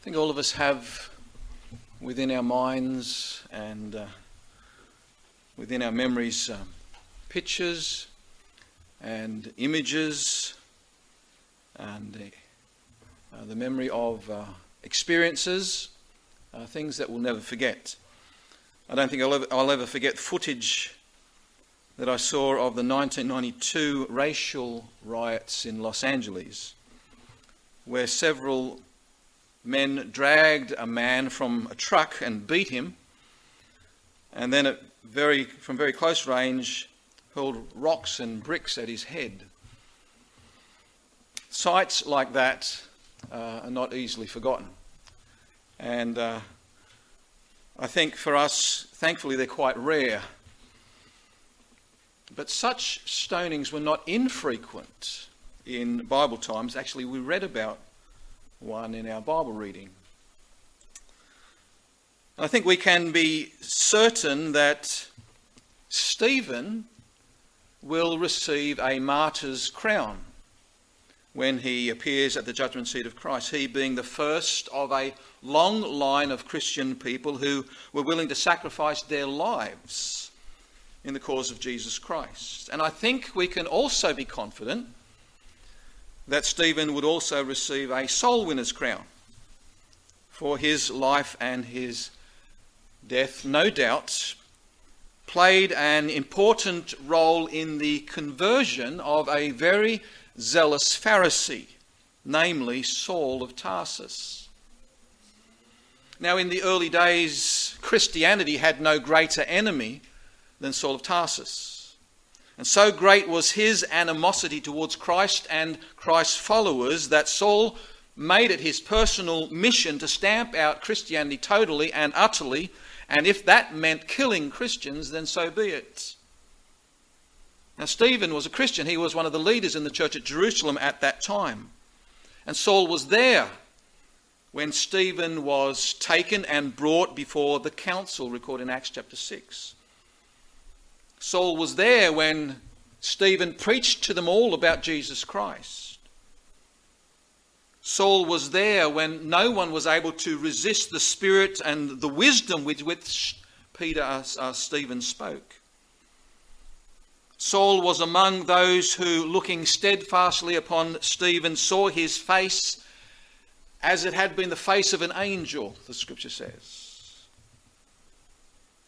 I think all of us have within our minds and uh, within our memories um, pictures and images and uh, uh, the memory of uh, experiences, uh, things that we'll never forget. I don't think I'll ever, I'll ever forget footage that I saw of the 1992 racial riots in Los Angeles, where several men dragged a man from a truck and beat him, and then very, from very close range hurled rocks and bricks at his head. Sights like that uh, are not easily forgotten. And uh, I think for us, thankfully, they're quite rare. But such stonings were not infrequent in Bible times. Actually, we read about one in our Bible reading. I think we can be certain that Stephen will receive a martyr's crown when he appears at the judgment seat of Christ, he being the first of a long line of Christian people who were willing to sacrifice their lives in the cause of Jesus Christ. And I think we can also be confident that Stephen would also receive a soul winner's crown for his life and his death, no doubt, played an important role in the conversion of a very zealous Pharisee, namely Saul of Tarsus. Now, in the early days, Christianity had no greater enemy than Saul of Tarsus. And so great was his animosity towards Christ and Christ's followers that Saul made it his personal mission to stamp out Christianity totally and utterly. And if that meant killing Christians, then so be it. Now, Stephen was a Christian. He was one of the leaders in the church at Jerusalem at that time. And Saul was there when Stephen was taken and brought before the council, recorded in Acts chapter 6. Saul was there when Stephen preached to them all about Jesus Christ. Saul was there when no one was able to resist the spirit and the wisdom with which Peter, uh, uh, Stephen spoke. Saul was among those who, looking steadfastly upon Stephen, saw his face as it had been the face of an angel, the scripture says.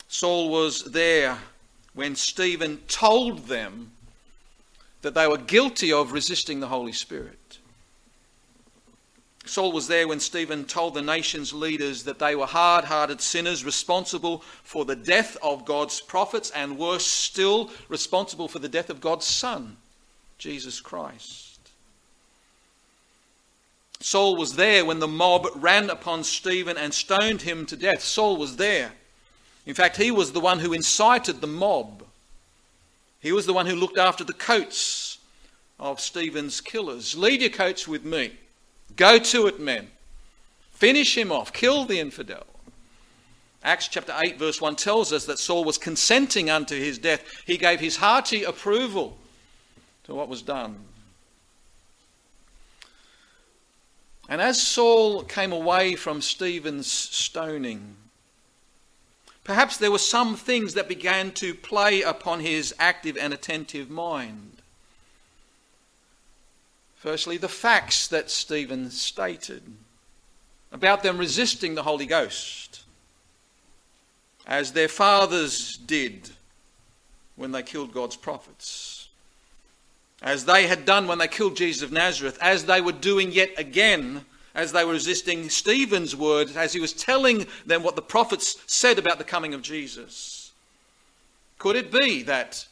Saul was there when Stephen told them that they were guilty of resisting the Holy Spirit. Saul was there when Stephen told the nation's leaders that they were hard hearted sinners responsible for the death of God's prophets and worse still, responsible for the death of God's Son, Jesus Christ. Saul was there when the mob ran upon Stephen and stoned him to death. Saul was there. In fact, he was the one who incited the mob. He was the one who looked after the coats of Stephen's killers. Lead your coats with me. Go to it, men. Finish him off. Kill the infidel. Acts chapter 8, verse 1 tells us that Saul was consenting unto his death. He gave his hearty approval to what was done. And as Saul came away from Stephen's stoning, perhaps there were some things that began to play upon his active and attentive mind. Firstly, the facts that Stephen stated about them resisting the Holy Ghost, as their fathers did when they killed God's prophets, as they had done when they killed Jesus of Nazareth, as they were doing yet again as they were resisting Stephen's word, as he was telling them what the prophets said about the coming of Jesus. Could it be that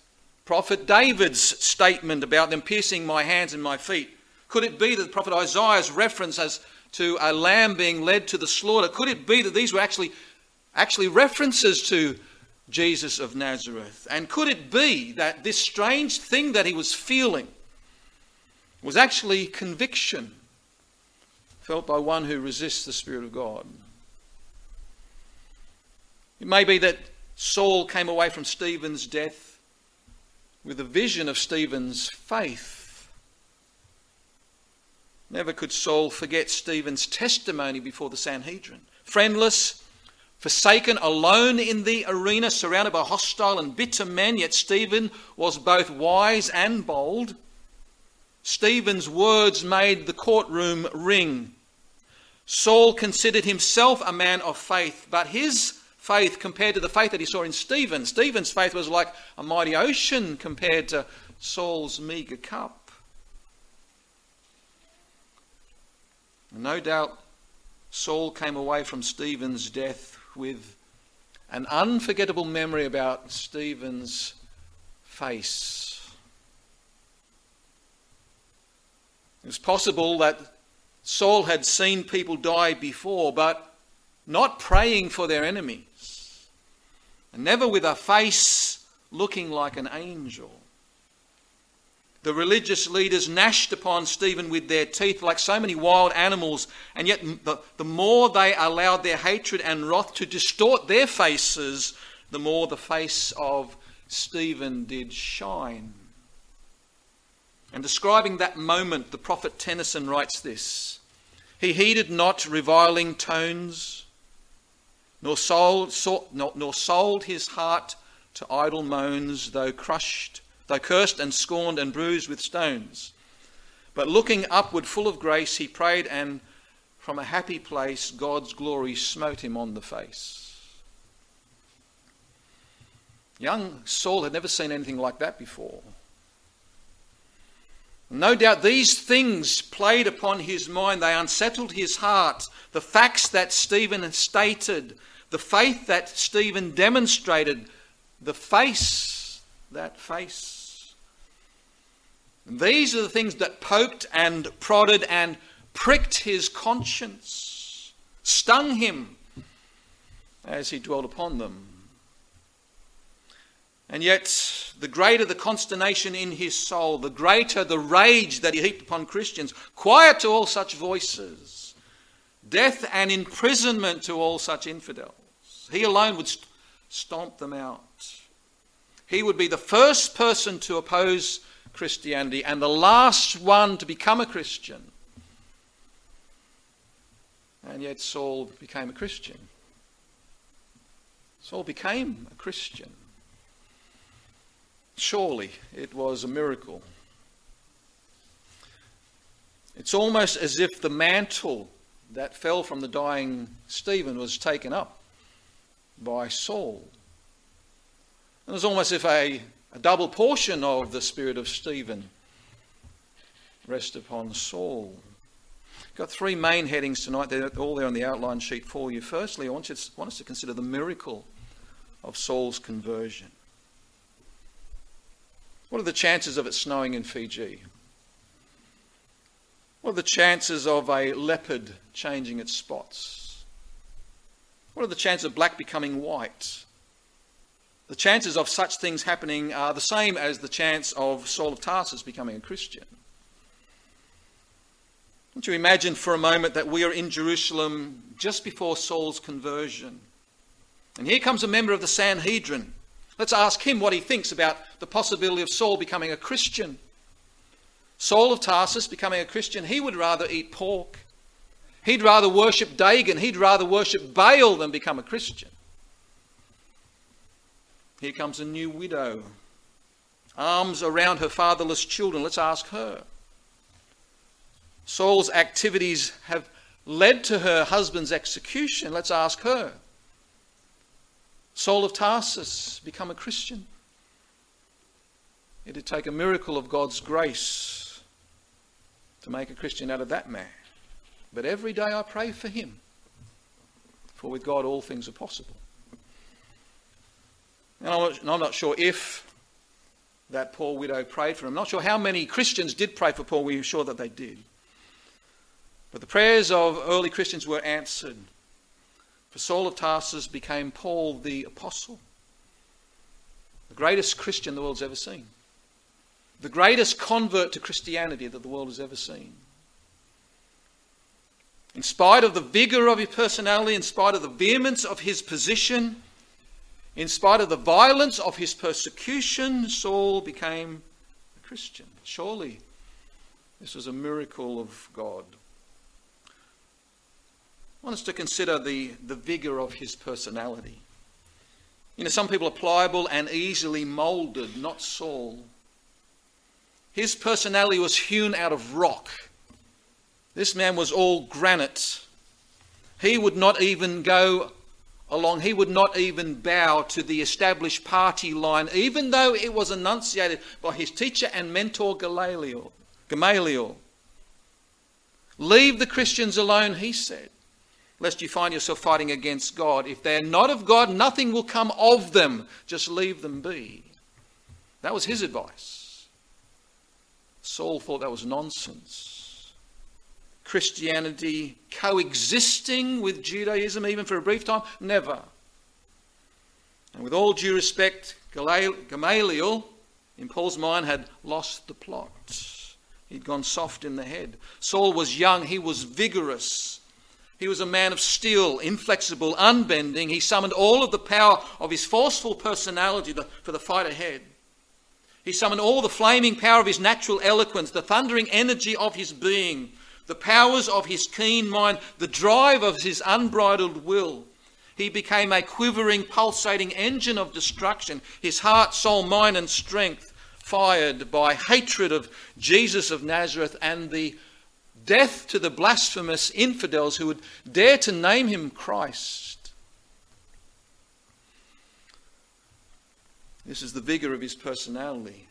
prophet David's statement about them piercing my hands and my feet could it be that prophet Isaiah's reference as to a lamb being led to the slaughter, could it be that these were actually, actually references to Jesus of Nazareth? And could it be that this strange thing that he was feeling was actually conviction felt by one who resists the Spirit of God? It may be that Saul came away from Stephen's death with a vision of Stephen's faith Never could Saul forget Stephen's testimony before the Sanhedrin. Friendless, forsaken, alone in the arena, surrounded by hostile and bitter men, yet Stephen was both wise and bold. Stephen's words made the courtroom ring. Saul considered himself a man of faith, but his faith compared to the faith that he saw in Stephen, Stephen's faith was like a mighty ocean compared to Saul's meagre cup. No doubt Saul came away from Stephen's death with an unforgettable memory about Stephen's face. It was possible that Saul had seen people die before, but not praying for their enemies, and never with a face looking like an angel. The religious leaders gnashed upon Stephen with their teeth like so many wild animals, and yet the, the more they allowed their hatred and wrath to distort their faces, the more the face of Stephen did shine. And describing that moment, the prophet Tennyson writes this He heeded not reviling tones, nor sold, nor sold his heart to idle moans, though crushed though cursed and scorned and bruised with stones. But looking upward full of grace, he prayed, and from a happy place God's glory smote him on the face. Young Saul had never seen anything like that before. No doubt these things played upon his mind. They unsettled his heart. The facts that Stephen stated, the faith that Stephen demonstrated, the face, that face these are the things that poked and prodded and pricked his conscience, stung him as he dwelt upon them. And yet, the greater the consternation in his soul, the greater the rage that he heaped upon Christians, quiet to all such voices, death and imprisonment to all such infidels. He alone would stomp them out. He would be the first person to oppose Christianity and the last one to become a Christian. And yet Saul became a Christian. Saul became a Christian. Surely it was a miracle. It's almost as if the mantle that fell from the dying Stephen was taken up by Saul. It was almost as if a a double portion of the spirit of Stephen rest upon Saul. Got three main headings tonight. They're all there on the outline sheet for you. Firstly, I want, you to, want us to consider the miracle of Saul's conversion. What are the chances of it snowing in Fiji? What are the chances of a leopard changing its spots? What are the chances of black becoming white? the chances of such things happening are the same as the chance of Saul of Tarsus becoming a Christian. Don't you imagine for a moment that we are in Jerusalem just before Saul's conversion? And here comes a member of the Sanhedrin. Let's ask him what he thinks about the possibility of Saul becoming a Christian. Saul of Tarsus becoming a Christian, he would rather eat pork. He'd rather worship Dagon. He'd rather worship Baal than become a Christian. Here comes a new widow. Arms around her fatherless children. Let's ask her. Saul's activities have led to her husband's execution. Let's ask her. Saul of Tarsus, become a Christian. It'd take a miracle of God's grace to make a Christian out of that man. But every day I pray for him, for with God all things are possible. And I'm not sure if that poor widow prayed for him. I'm not sure how many Christians did pray for Paul. We're sure that they did. But the prayers of early Christians were answered. For Saul of Tarsus became Paul the Apostle, the greatest Christian the world's ever seen, the greatest convert to Christianity that the world has ever seen. In spite of the vigor of his personality, in spite of the vehemence of his position, in spite of the violence of his persecution, Saul became a Christian. Surely This was a miracle of God. I want us to consider the, the vigour of his personality. You know, some people are pliable and easily moulded, not Saul. His personality was hewn out of rock. This man was all granite. He would not even go along, he would not even bow to the established party line, even though it was enunciated by his teacher and mentor Gamaliel. Gamaliel. Leave the Christians alone, he said, lest you find yourself fighting against God. If they're not of God, nothing will come of them. Just leave them be. That was his advice. Saul thought that was nonsense. Christianity coexisting with Judaism even for a brief time? Never. And with all due respect, Gamaliel, in Paul's mind, had lost the plot. He'd gone soft in the head. Saul was young, he was vigorous. He was a man of steel, inflexible, unbending. He summoned all of the power of his forceful personality for the fight ahead. He summoned all the flaming power of his natural eloquence, the thundering energy of his being, the powers of his keen mind, the drive of his unbridled will. He became a quivering, pulsating engine of destruction, his heart, soul, mind, and strength fired by hatred of Jesus of Nazareth and the death to the blasphemous infidels who would dare to name him Christ. This is the vigor of his personality.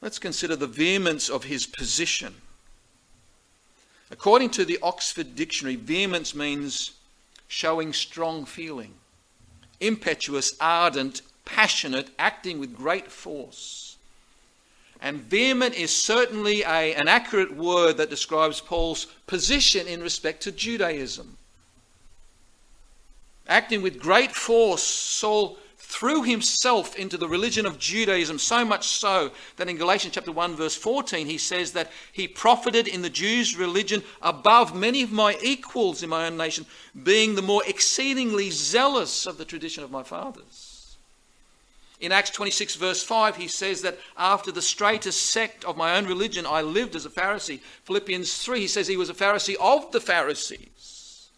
Let's consider the vehemence of his position. According to the Oxford Dictionary, vehemence means showing strong feeling, impetuous, ardent, passionate, acting with great force. And vehement is certainly a, an accurate word that describes Paul's position in respect to Judaism. Acting with great force, Saul threw himself into the religion of Judaism, so much so that in Galatians chapter 1 verse 14 he says that he profited in the Jews' religion above many of my equals in my own nation, being the more exceedingly zealous of the tradition of my fathers. In Acts 26 verse 5 he says that after the straightest sect of my own religion I lived as a Pharisee. Philippians 3 he says he was a Pharisee of the Pharisees.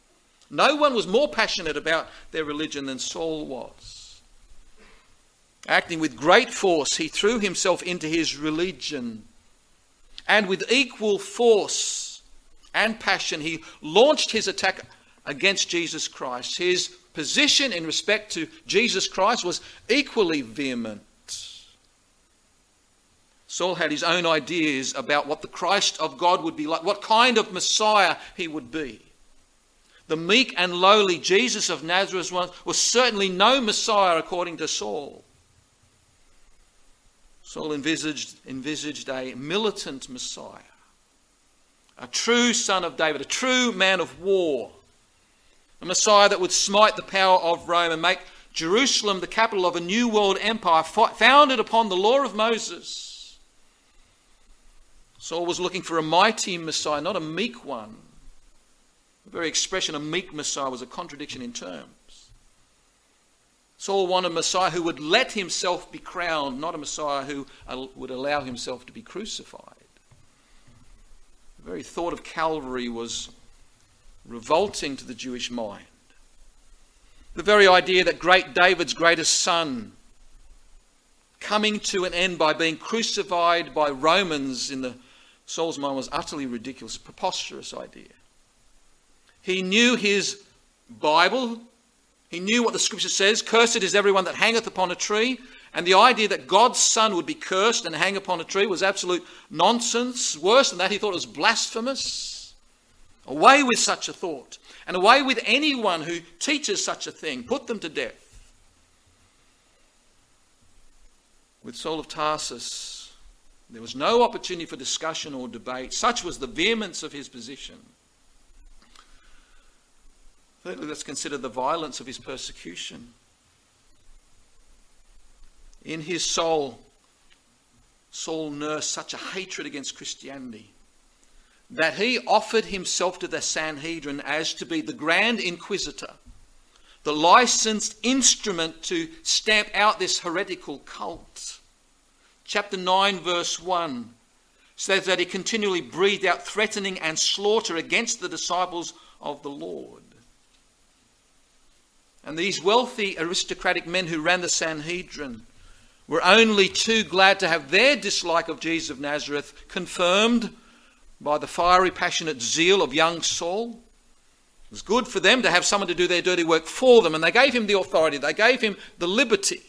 No one was more passionate about their religion than Saul was. Acting with great force, he threw himself into his religion. And with equal force and passion, he launched his attack against Jesus Christ. His position in respect to Jesus Christ was equally vehement. Saul had his own ideas about what the Christ of God would be like, what kind of Messiah he would be. The meek and lowly Jesus of Nazareth was certainly no Messiah according to Saul. Saul envisaged, envisaged a militant Messiah, a true son of David, a true man of war, a Messiah that would smite the power of Rome and make Jerusalem the capital of a new world empire founded upon the law of Moses. Saul was looking for a mighty Messiah, not a meek one. The very expression, a meek Messiah, was a contradiction in terms. Saul wanted a Messiah who would let himself be crowned, not a Messiah who would allow himself to be crucified. The very thought of Calvary was revolting to the Jewish mind. The very idea that great David's greatest son coming to an end by being crucified by Romans in the Saul's mind was utterly ridiculous, preposterous idea. He knew his Bible, he knew what the scripture says Cursed is everyone that hangeth upon a tree. And the idea that God's son would be cursed and hang upon a tree was absolute nonsense. Worse than that, he thought it was blasphemous. Away with such a thought. And away with anyone who teaches such a thing. Put them to death. With Saul of Tarsus, there was no opportunity for discussion or debate. Such was the vehemence of his position. Thirdly, let's consider the violence of his persecution. In his soul, Saul nursed such a hatred against Christianity that he offered himself to the Sanhedrin as to be the grand inquisitor, the licensed instrument to stamp out this heretical cult. Chapter 9, verse 1 says that he continually breathed out threatening and slaughter against the disciples of the Lord. And these wealthy aristocratic men who ran the Sanhedrin were only too glad to have their dislike of Jesus of Nazareth confirmed by the fiery, passionate zeal of young Saul. It was good for them to have someone to do their dirty work for them, and they gave him the authority, they gave him the liberty.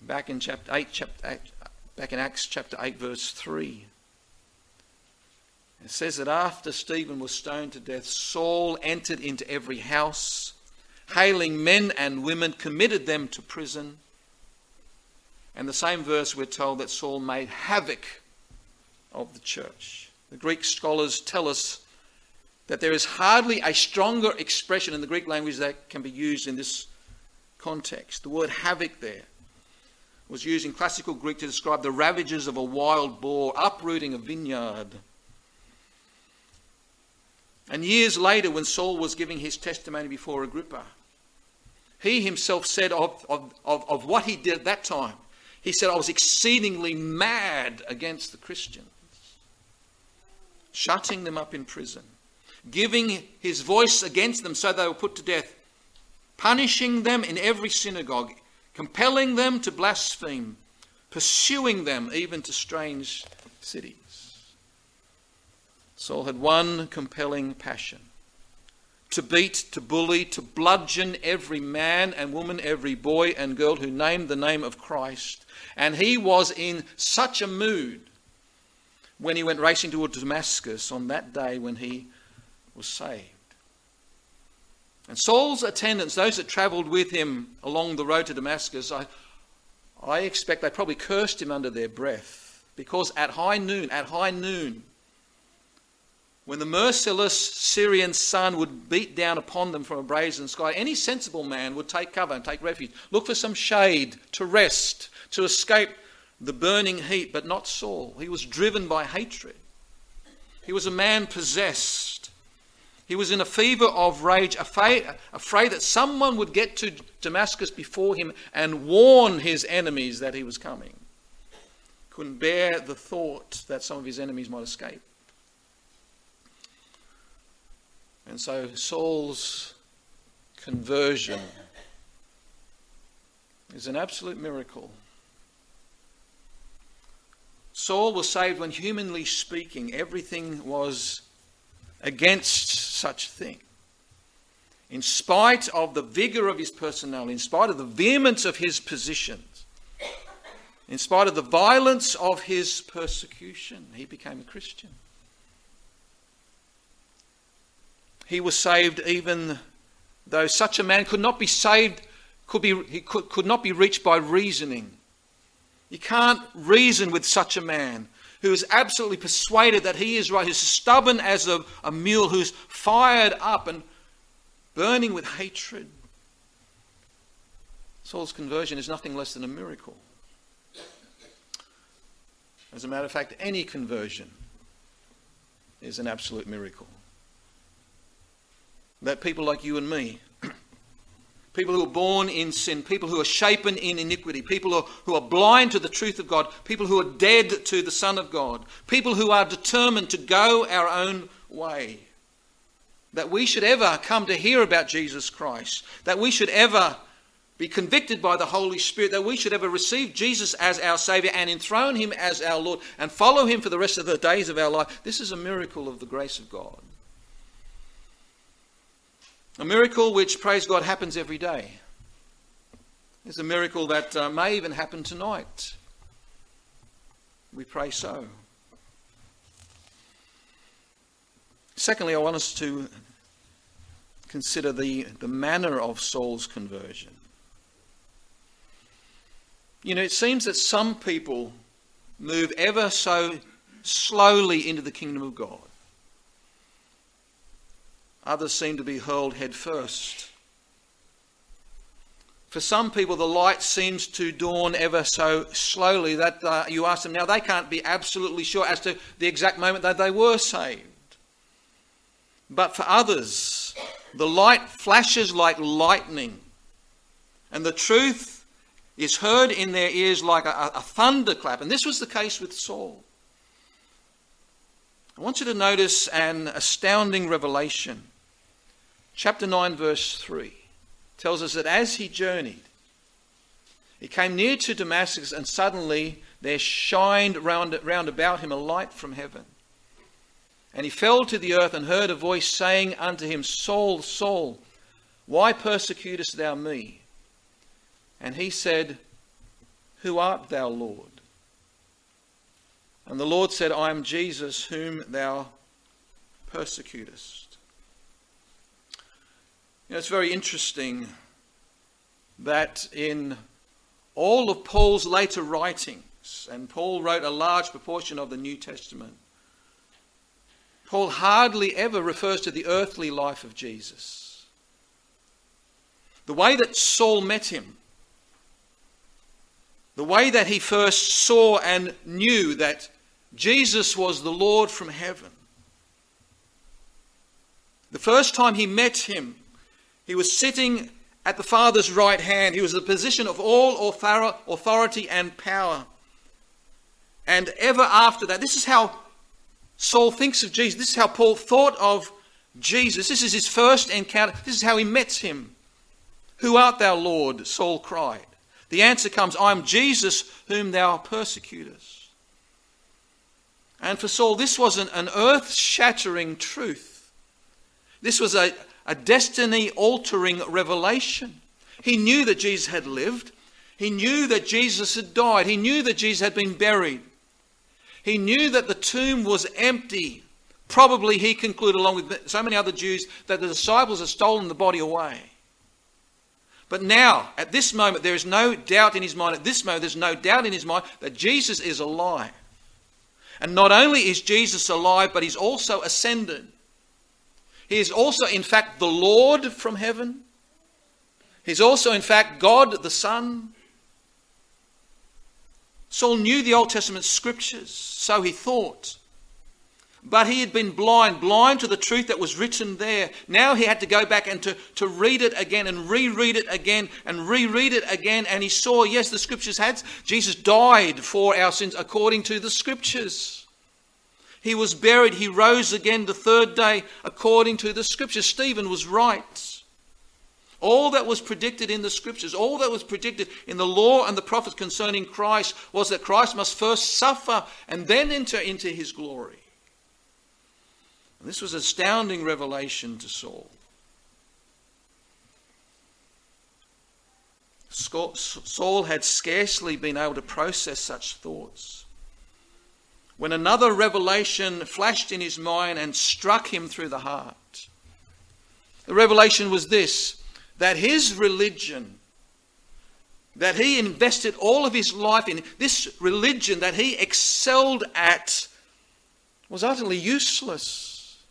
Back in chapter 8, chapter 8 back in Acts chapter 8, verse 3. It says that after Stephen was stoned to death, Saul entered into every house, hailing men and women, committed them to prison. And the same verse, we're told that Saul made havoc of the church. The Greek scholars tell us that there is hardly a stronger expression in the Greek language that can be used in this context. The word havoc there was used in classical Greek to describe the ravages of a wild boar uprooting a vineyard. And years later, when Saul was giving his testimony before Agrippa, he himself said of, of, of, of what he did at that time, he said, I was exceedingly mad against the Christians, shutting them up in prison, giving his voice against them so they were put to death, punishing them in every synagogue, compelling them to blaspheme, pursuing them even to strange cities. Saul had one compelling passion to beat, to bully, to bludgeon every man and woman, every boy and girl who named the name of Christ. And he was in such a mood when he went racing toward Damascus on that day when he was saved. And Saul's attendants, those that travelled with him along the road to Damascus, I, I expect they probably cursed him under their breath because at high noon, at high noon, when the merciless Syrian sun would beat down upon them from a brazen sky, any sensible man would take cover and take refuge, look for some shade to rest, to escape the burning heat, but not Saul. He was driven by hatred. He was a man possessed. He was in a fever of rage, afraid, afraid that someone would get to Damascus before him and warn his enemies that he was coming. Couldn't bear the thought that some of his enemies might escape. And so Saul's conversion is an absolute miracle. Saul was saved when, humanly speaking, everything was against such thing. In spite of the vigor of his personality, in spite of the vehemence of his positions, in spite of the violence of his persecution, he became a Christian. he was saved even though such a man could not be saved, could, be, he could, could not be reached by reasoning. You can't reason with such a man who is absolutely persuaded that he is right, who's stubborn as a, a mule, who's fired up and burning with hatred. Saul's conversion is nothing less than a miracle. As a matter of fact, any conversion is an absolute miracle that people like you and me, people who are born in sin, people who are shapen in iniquity, people who are, blind to the truth of God, people who are dead to the Son of God, people who are determined to go our own way, that we should ever come to hear about Jesus Christ, that we should ever be convicted by the Holy Spirit, that we should ever receive Jesus as our Saviour and enthrone Him as our Lord and follow Him for the rest of the days of our life. This is a miracle of the grace of God. A miracle which, praise God, happens every day. It's a miracle that uh, may even happen tonight. We pray so. Secondly, I want us to consider the, the manner of Saul's conversion. You know, it seems that some people move ever so slowly into the kingdom of God. Others seem to be hurled headfirst. For some people, the light seems to dawn ever so slowly that uh, you ask them now, they can't be absolutely sure as to the exact moment that they were saved. But for others, the light flashes like lightning, and the truth is heard in their ears like a, a thunderclap. And this was the case with Saul. I want you to notice an astounding revelation. Chapter 9, verse 3 tells us that as he journeyed, he came near to Damascus, and suddenly there shined round, round about him a light from heaven. And he fell to the earth and heard a voice saying unto him, Saul, Saul, why persecutest thou me? And he said, Who art thou, Lord? And the Lord said, I am Jesus whom thou persecutest. Know, it's very interesting that in all of Paul's later writings, and Paul wrote a large proportion of the New Testament, Paul hardly ever refers to the earthly life of Jesus. The way that Saul met him, the way that he first saw and knew that Jesus was the Lord from heaven. The first time he met him, he was sitting at the Father's right hand. He was in the position of all authority and power. And ever after that, this is how Saul thinks of Jesus. This is how Paul thought of Jesus. This is his first encounter. This is how he met him. Who art thou, Lord? Saul cried. The answer comes, I am Jesus whom thou persecutest. And for Saul, this wasn't an earth shattering truth. This was a, a destiny altering revelation. He knew that Jesus had lived. He knew that Jesus had died. He knew that Jesus had been buried. He knew that the tomb was empty. Probably he concluded, along with so many other Jews, that the disciples had stolen the body away. But now, at this moment, there is no doubt in his mind. At this moment, there's no doubt in his mind that Jesus is alive. And not only is Jesus alive, but he's also ascended. He is also, in fact, the Lord from heaven. He's also, in fact, God the Son. Saul knew the Old Testament scriptures, so he thought. But he had been blind, blind to the truth that was written there. Now he had to go back and to, to read it again and reread it again and reread it again. And he saw, yes, the scriptures had, Jesus died for our sins according to the scriptures. He was buried, he rose again the third day according to the scriptures. Stephen was right. All that was predicted in the scriptures, all that was predicted in the law and the prophets concerning Christ was that Christ must first suffer and then enter into his glory. And this was astounding revelation to Saul. Saul had scarcely been able to process such thoughts when another revelation flashed in his mind and struck him through the heart. The revelation was this that his religion, that he invested all of his life in, this religion that he excelled at, was utterly useless.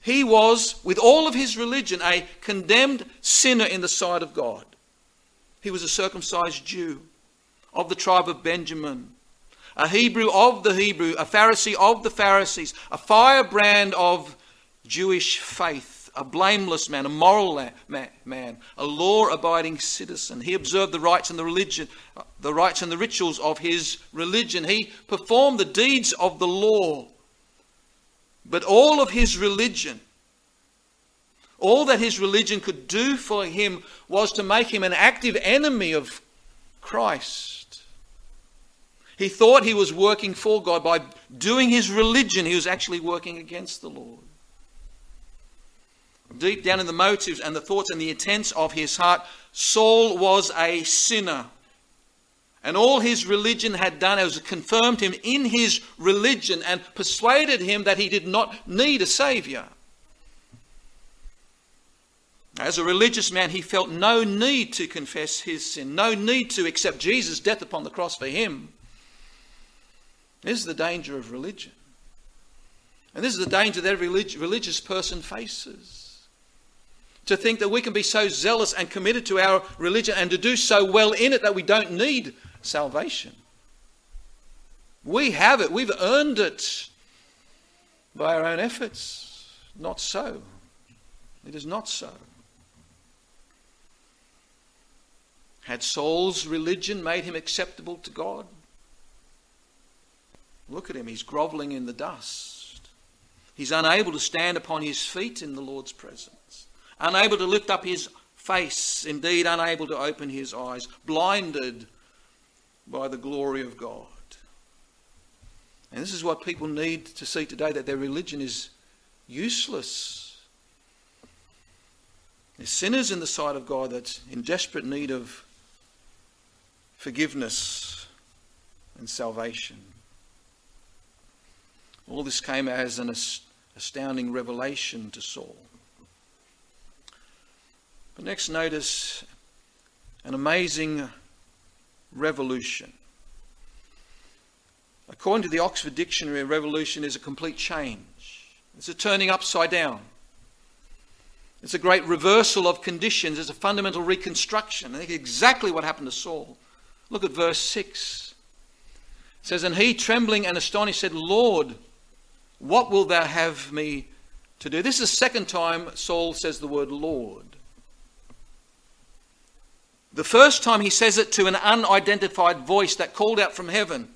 He was, with all of his religion, a condemned sinner in the sight of God. He was a circumcised Jew of the tribe of Benjamin, a Hebrew of the Hebrew, a Pharisee of the Pharisees, a firebrand of Jewish faith, a blameless man, a moral man, a law-abiding citizen. He observed the rites and the religion, the rites and the rituals of his religion. He performed the deeds of the law but all of his religion, all that his religion could do for him was to make him an active enemy of Christ. He thought he was working for God. By doing his religion, he was actually working against the Lord. Deep down in the motives and the thoughts and the intents of his heart, Saul was a sinner. And all his religion had done was confirmed him in his religion and persuaded him that he did not need a Saviour. As a religious man, he felt no need to confess his sin, no need to accept Jesus' death upon the cross for him. This is the danger of religion. And this is the danger that every religious person faces. To think that we can be so zealous and committed to our religion and to do so well in it that we don't need salvation. We have it, we've earned it by our own efforts. Not so. It is not so. Had Saul's religion made him acceptable to God? Look at him, he's grovelling in the dust. He's unable to stand upon his feet in the Lord's presence, unable to lift up his face, indeed, unable to open his eyes, blinded by the glory of God. And this is what people need to see today that their religion is useless. They're sinners in the sight of God that's in desperate need of forgiveness and salvation. All this came as an astounding revelation to Saul. But next, notice an amazing revolution. According to the Oxford Dictionary, a revolution is a complete change. It's a turning upside down. It's a great reversal of conditions. It's a fundamental reconstruction. I think exactly what happened to Saul. Look at verse 6. It says, And he, trembling and astonished, said, Lord, what will thou have me to do? This is the second time Saul says the word Lord. The first time he says it to an unidentified voice that called out from heaven.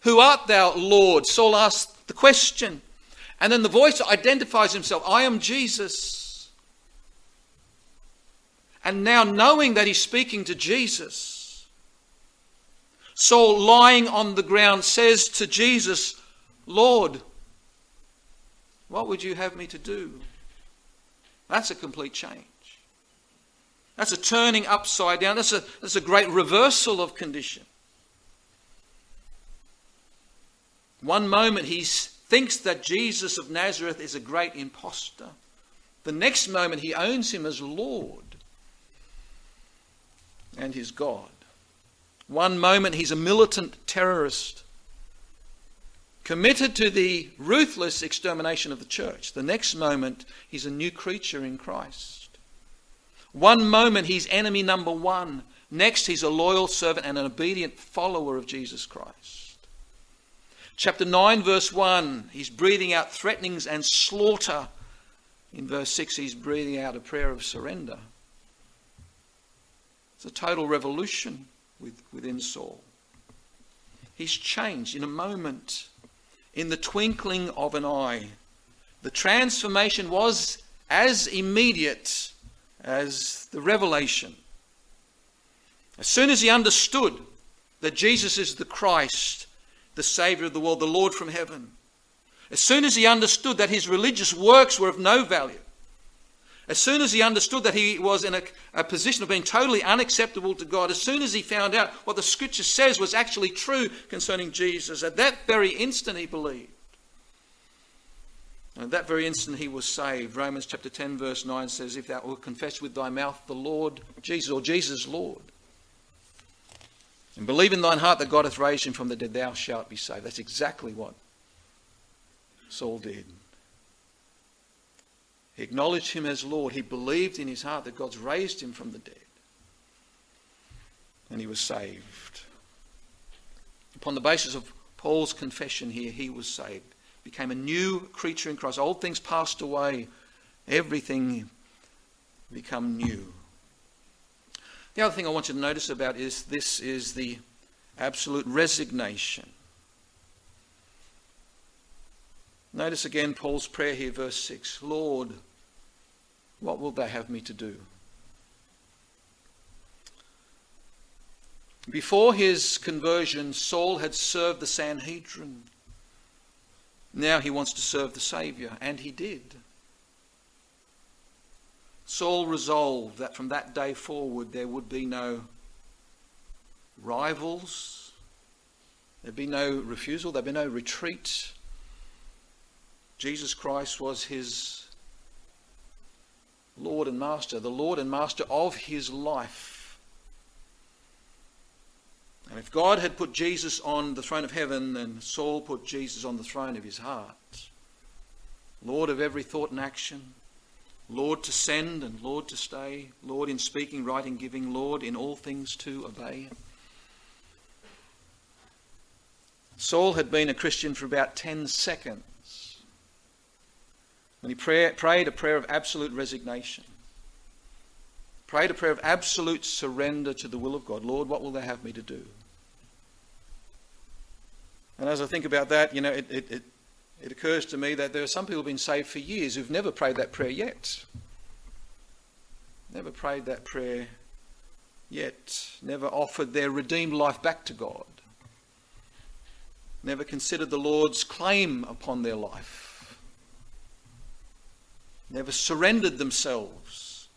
Who art thou, Lord? Saul asked the question. And then the voice identifies himself I am Jesus. And now, knowing that he's speaking to Jesus, Saul, lying on the ground, says to Jesus, Lord, what would you have me to do? That's a complete change. That's a turning upside down. That's a, that's a great reversal of condition. One moment he thinks that Jesus of Nazareth is a great impostor. The next moment he owns him as Lord and his God. One moment he's a militant terrorist committed to the ruthless extermination of the church. The next moment he's a new creature in Christ. One moment he's enemy number one. Next he's a loyal servant and an obedient follower of Jesus Christ. Chapter 9, verse 1, he's breathing out threatenings and slaughter. In verse 6, he's breathing out a prayer of surrender. It's a total revolution with, within Saul. He's changed in a moment, in the twinkling of an eye. The transformation was as immediate as the revelation. As soon as he understood that Jesus is the Christ, the Saviour of the world, the Lord from heaven. As soon as he understood that his religious works were of no value, as soon as he understood that he was in a, a, position of being totally unacceptable to God, as soon as he found out what the scripture says was actually true concerning Jesus, at that very instant he believed. And at that very instant he was saved. Romans chapter 10, verse 9 says, If thou wilt confess with thy mouth the Lord Jesus, or Jesus Lord, and believe in thine heart that God hath raised him from the dead, thou shalt be saved. That's exactly what Saul did. He acknowledged him as Lord. He believed in his heart that God's raised him from the dead. And he was saved. Upon the basis of Paul's confession here, he was saved. Became a new creature in Christ. Old things passed away. Everything become new. The other thing I want you to notice about is this is the absolute resignation. Notice again Paul's prayer here, verse 6 Lord, what will they have me to do? Before his conversion, Saul had served the Sanhedrin. Now he wants to serve the Saviour, and he did. Saul resolved that from that day forward there would be no rivals, there'd be no refusal, there'd be no retreat. Jesus Christ was his Lord and Master, the Lord and Master of his life. And if God had put Jesus on the throne of heaven, then Saul put Jesus on the throne of his heart. Lord of every thought and action, Lord to send and Lord to stay, Lord in speaking, writing, giving, Lord in all things to obey. Saul had been a Christian for about 10 seconds when he pray, prayed a prayer of absolute resignation. Prayed a prayer of absolute surrender to the will of God. Lord, what will they have me to do? And as I think about that, you know, it, it, it, it occurs to me that there are some people who've been saved for years who've never prayed that prayer yet. Never prayed that prayer yet. Never offered their redeemed life back to God. Never considered the Lord's claim upon their life. Never surrendered themselves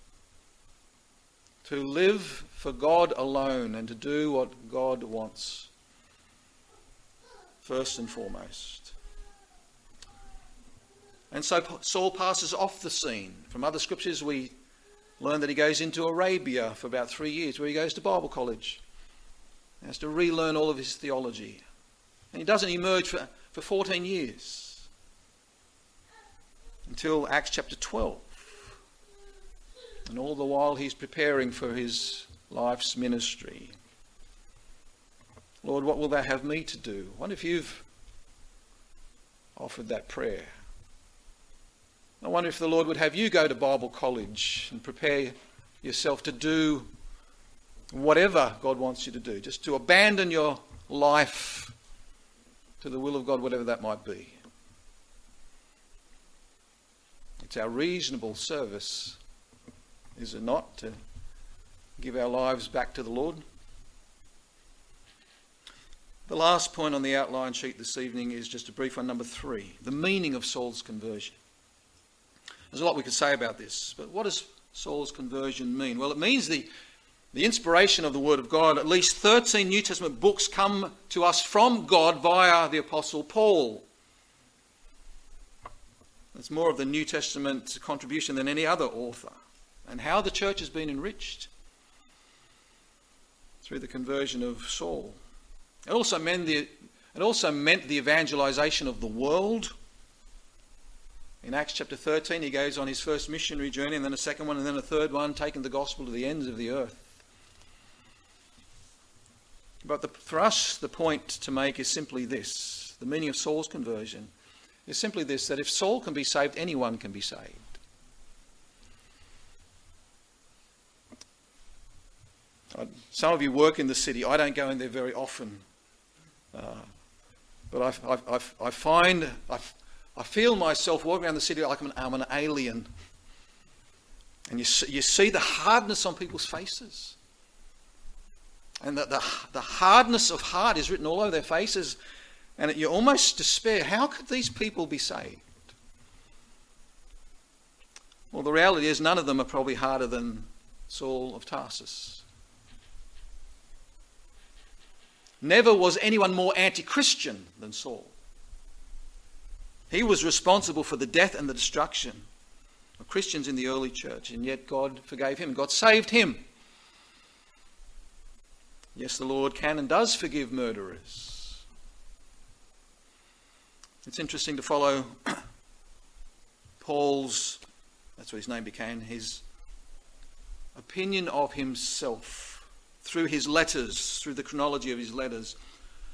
to live for God alone and to do what God wants first and foremost. And so Saul passes off the scene. From other scriptures, we learn that he goes into Arabia for about three years, where he goes to Bible college. He has to relearn all of his theology. And he doesn't emerge for, for 14 years until Acts chapter 12. And all the while he's preparing for his life's ministry. Lord, what will they have me to do? What if you've offered that prayer? I wonder if the Lord would have you go to Bible college and prepare yourself to do whatever God wants you to do, just to abandon your life to the will of God, whatever that might be. It's our reasonable service, is it not, to give our lives back to the Lord? The last point on the outline sheet this evening is just a brief one, number three the meaning of Saul's conversion. There's a lot we could say about this, but what does Saul's conversion mean? Well, it means the, the inspiration of the Word of God. At least 13 New Testament books come to us from God via the Apostle Paul. It's more of the New Testament contribution than any other author. And how the church has been enriched through the conversion of Saul. It also meant the, it also meant the evangelization of the world. In Acts chapter 13, he goes on his first missionary journey, and then a second one, and then a third one, taking the gospel to the ends of the earth. But the, for us, the point to make is simply this the meaning of Saul's conversion is simply this that if Saul can be saved, anyone can be saved. Some of you work in the city. I don't go in there very often. Uh, but I, I, I, I find, I, I feel myself walking around the city like I'm an, I'm an alien. And you see, you see the hardness on people's faces. And the, the, the hardness of heart is written all over their faces. And you almost despair. How could these people be saved? Well, the reality is, none of them are probably harder than Saul of Tarsus. Never was anyone more anti Christian than Saul. He was responsible for the death and the destruction of Christians in the early church, and yet God forgave him. God saved him. Yes, the Lord can and does forgive murderers. It's interesting to follow Paul's, that's what his name became, his opinion of himself through his letters, through the chronology of his letters.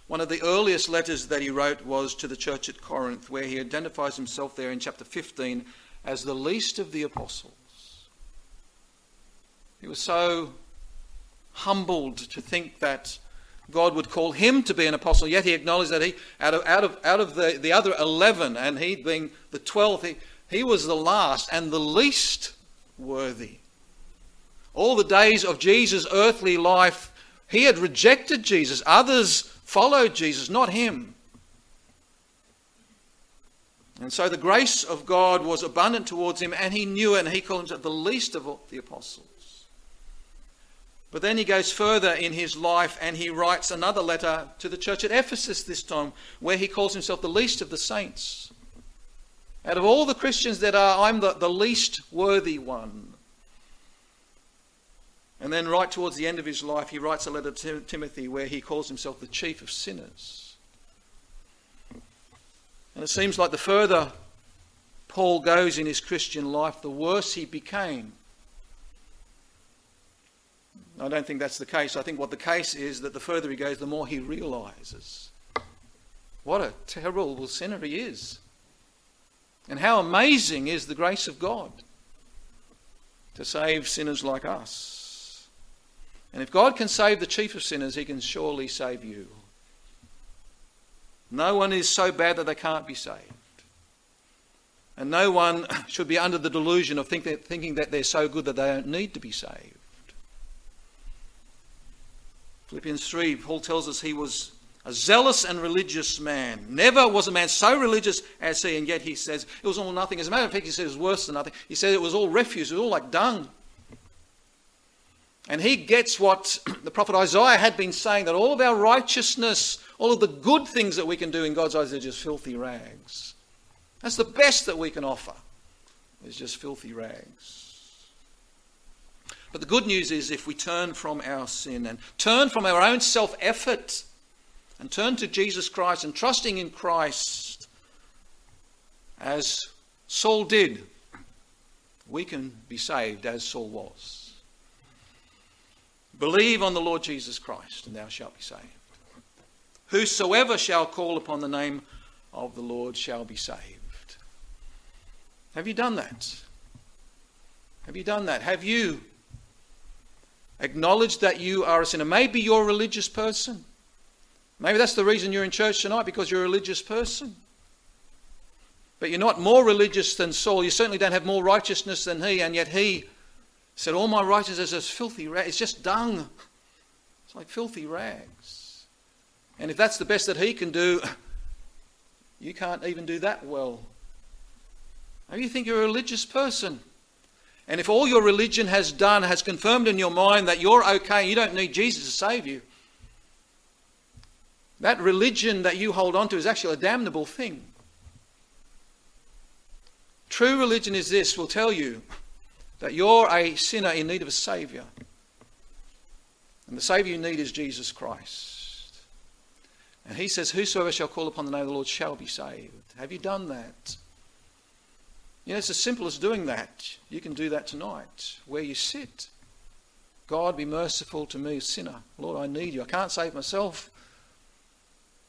One of the earliest letters that he wrote was to the church at Corinth, where he identifies himself there in chapter 15 as the least of the apostles. He was so humbled to think that God would call him to be an apostle, yet he acknowledged that he, out of, out of, out of the, the other 11, and he being the 12th, he, he was the last and the least worthy all the days of Jesus' earthly life, he had rejected Jesus. Others followed Jesus, not him. And so the grace of God was abundant towards him, and he knew it, and he called himself the least of all the apostles. But then he goes further in his life and he writes another letter to the church at Ephesus this time, where he calls himself the least of the saints. Out of all the Christians that are, I'm the, the least worthy one. And then, right towards the end of his life, he writes a letter to Timothy where he calls himself the chief of sinners. And it seems like the further Paul goes in his Christian life, the worse he became. I don't think that's the case. I think what the case is that the further he goes, the more he realizes what a terrible sinner he is. And how amazing is the grace of God. to save sinners like us. And if God can save the chief of sinners, he can surely save you. No one is so bad that they can't be saved. And no one should be under the delusion of think that, thinking that they're so good that they don't need to be saved. Philippians 3, Paul tells us he was a zealous and religious man. Never was a man so religious as he, and yet he says it was all nothing. As a matter of fact, he says it was worse than nothing. He said it was all refuse, it was all like dung. And he gets what the prophet Isaiah had been saying that all of our righteousness, all of the good things that we can do in God's eyes are just filthy rags. That's the best that we can offer, is just filthy rags. But the good news is if we turn from our sin and turn from our own self effort and turn to Jesus Christ and trusting in Christ as Saul did, we can be saved as Saul was. Believe on the Lord Jesus Christ, and thou shalt be saved. Whosoever shall call upon the name of the Lord shall be saved. Have you done that? Have you done that? Have you acknowledged that you are a sinner? Maybe you're a religious person. Maybe that's the reason you're in church tonight, because you're a religious person. But you're not more religious than Saul. You certainly don't have more righteousness than he, and yet he said, All my righteousness is filthy rags. It's just dung. It's like filthy rags. And if that's the best that he can do, you can't even do that well. Maybe you think you're a religious person. And if all your religion has done has confirmed in your mind that you're okay, you don't need Jesus to save you, that religion that you hold on to is actually a damnable thing. True religion is this will tell you that you're a sinner in need of a Saviour. And the Saviour you need is Jesus Christ. And he says, Whosoever shall call upon the name of the Lord shall be saved. Have you done that? You know, it's as simple as doing that. You can do that tonight, where you sit. God, be merciful to me, sinner. Lord, I need you. I can't save myself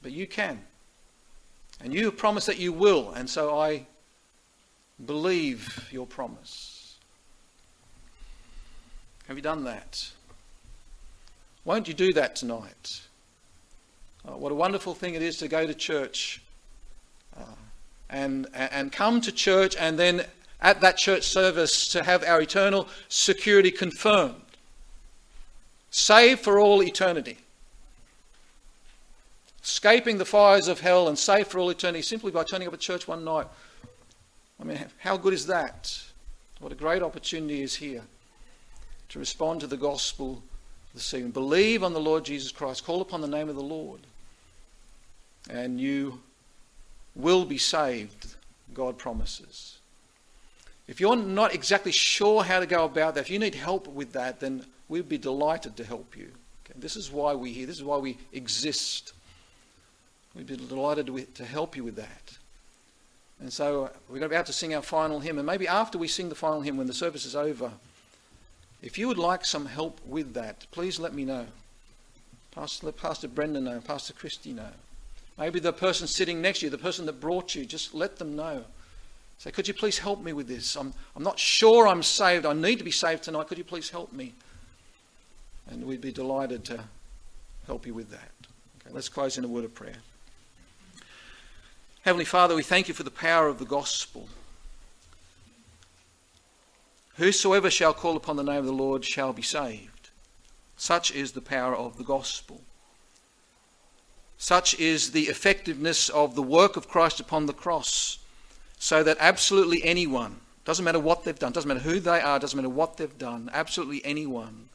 but you can. And you promise that you will, and so I believe your promise. Have you done that? Won't you do that tonight? Uh, what a wonderful thing it is to go to church uh, and, and come to church and then at that church service to have our eternal security confirmed. Saved for all eternity escaping the fires of hell and safe for all eternity simply by turning up at church one night. I mean, how good is that? What a great opportunity is here to respond to the gospel this evening. Believe on the Lord Jesus Christ, call upon the name of the Lord, and you will be saved, God promises. If you're not exactly sure how to go about that, if you need help with that, then we'd be delighted to help you. Okay? This is why we're here, this is why we exist. We'd be delighted to help you with that. And so uh, we're about to be able to sing our final hymn. And maybe after we sing the final hymn, when the service is over, if you would like some help with that, please let me know. Pastor, let Pastor Brendan know, Pastor Christy know. Maybe the person sitting next to you, the person that brought you, just let them know. Say, could you please help me with this? I'm, I'm not sure I'm saved. I need to be saved tonight. Could you please help me? And we'd be delighted to help you with that. Okay, let's close in a word of prayer. Heavenly Father, we thank you for the power of the gospel. Whosoever shall call upon the name of the Lord shall be saved. Such is the power of the gospel. Such is the effectiveness of the work of Christ upon the cross, so that absolutely anyone, doesn't matter what they've done, doesn't matter who they are, doesn't matter what they've done, absolutely anyone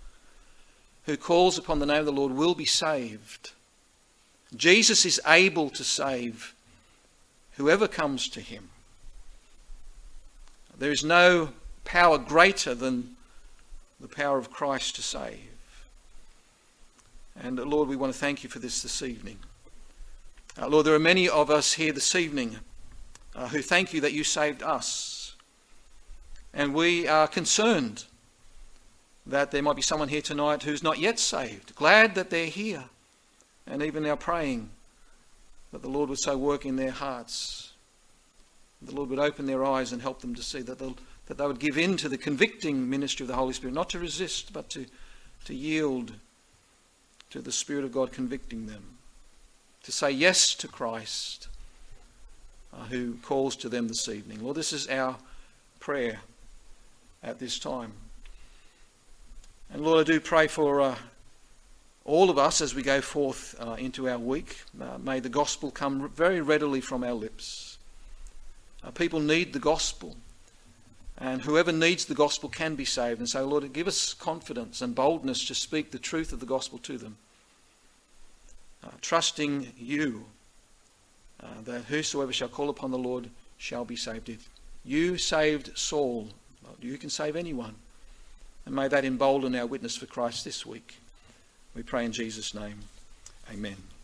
who calls upon the name of the Lord will be saved. Jesus is able to save whoever comes to him. There is no power greater than the power of Christ to save. And Lord, we want to thank you for this this evening. Uh, Lord, there are many of us here this evening uh, who thank you that you saved us. And we are concerned that there might be someone here tonight who's not yet saved. Glad that they're here. And even now praying that the Lord would so work in their hearts The Lord would open their eyes and help them to see that, that they would give in to the convicting ministry of the Holy Spirit, not to resist, but to, to yield to the Spirit of God convicting them, to say yes to Christ uh, who calls to them this evening. Lord, this is our prayer at this time. And Lord, I do pray for uh, all of us as we go forth uh, into our week. Uh, may the gospel come very readily from our lips. Uh, people need the gospel. And whoever needs the gospel can be saved. And so, Lord, give us confidence and boldness to speak the truth of the gospel to them. Uh, trusting you uh, that whosoever shall call upon the Lord shall be saved. If you saved Saul, you can save anyone. And may that embolden our witness for Christ this week. We pray in Jesus' name. Amen.